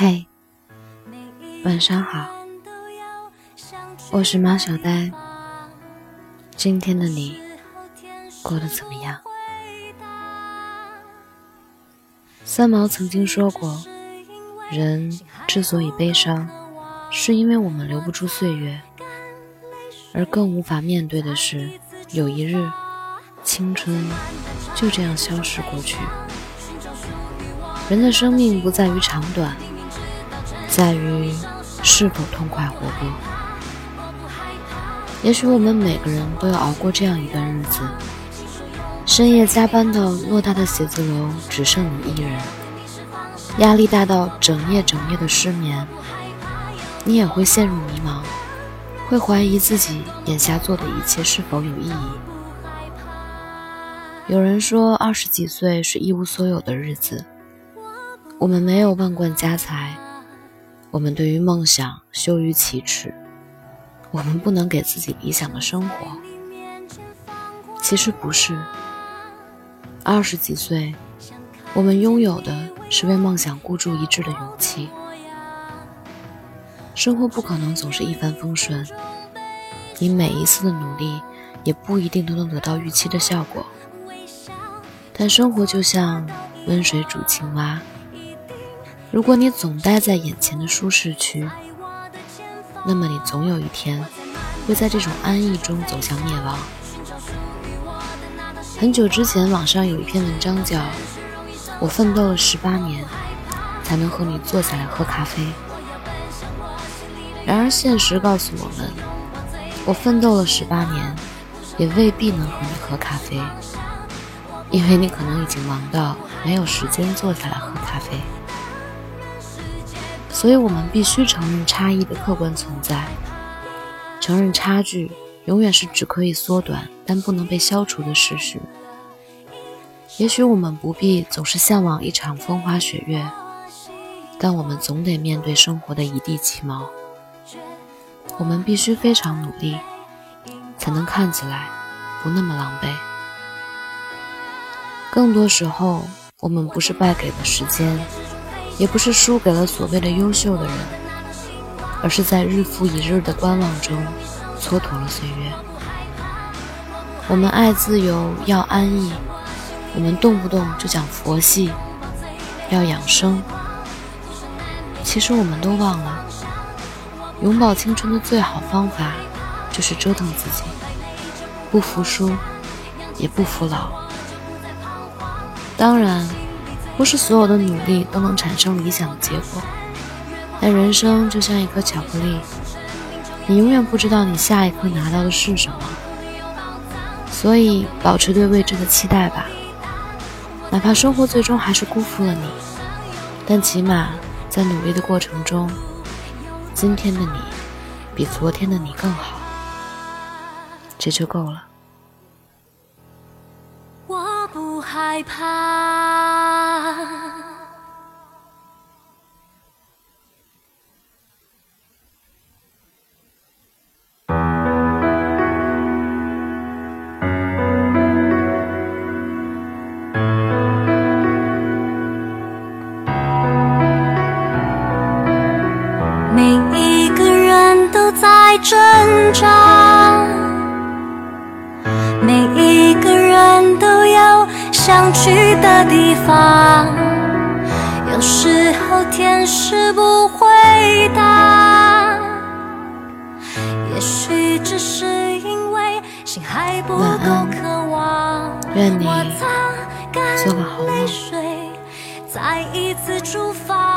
嘿，晚上好，我是马小呆。今天的你过得怎么样？三毛曾经说过，人之所以悲伤，是因为我们留不住岁月，而更无法面对的是，有一日，青春就这样消失过去。人的生命不在于长短。在于是否痛快活过。也许我们每个人都要熬过这样一段日子：深夜加班的偌大的写字楼只剩你一人，压力大到整夜整夜的失眠。你也会陷入迷茫，会怀疑自己眼下做的一切是否有意义。有人说，二十几岁是一无所有的日子，我们没有万贯家财。我们对于梦想羞于启齿，我们不能给自己理想的生活。其实不是，二十几岁，我们拥有的是为梦想孤注一掷的勇气。生活不可能总是一帆风顺，你每一次的努力也不一定都能得到预期的效果。但生活就像温水煮青蛙。如果你总待在眼前的舒适区，那么你总有一天会在这种安逸中走向灭亡。很久之前，网上有一篇文章叫《我奋斗了十八年才能和你坐下来喝咖啡》。然而，现实告诉我们，我奋斗了十八年，也未必能和你喝咖啡，因为你可能已经忙到没有时间坐下来喝咖啡。所以我们必须承认差异的客观存在，承认差距永远是只可以缩短但不能被消除的事实。也许我们不必总是向往一场风花雪月，但我们总得面对生活的一地鸡毛。我们必须非常努力，才能看起来不那么狼狈。更多时候，我们不是败给了时间。也不是输给了所谓的优秀的人，而是在日复一日的观望中蹉跎了岁月。我们爱自由，要安逸，我们动不动就讲佛系，要养生。其实我们都忘了，永葆青春的最好方法就是折腾自己，不服输，也不服老。当然。不是所有的努力都能产生理想的结果，但人生就像一颗巧克力，你永远不知道你下一颗拿到的是什么。所以，保持对未知的期待吧，哪怕生活最终还是辜负了你，但起码在努力的过程中，今天的你比昨天的你更好，这就够了。我不害怕。挣扎，每一个人都有想去的地方。有时候天使不回答，也许只是因为心还不够渴望。愿你做个好梦。再一次出发，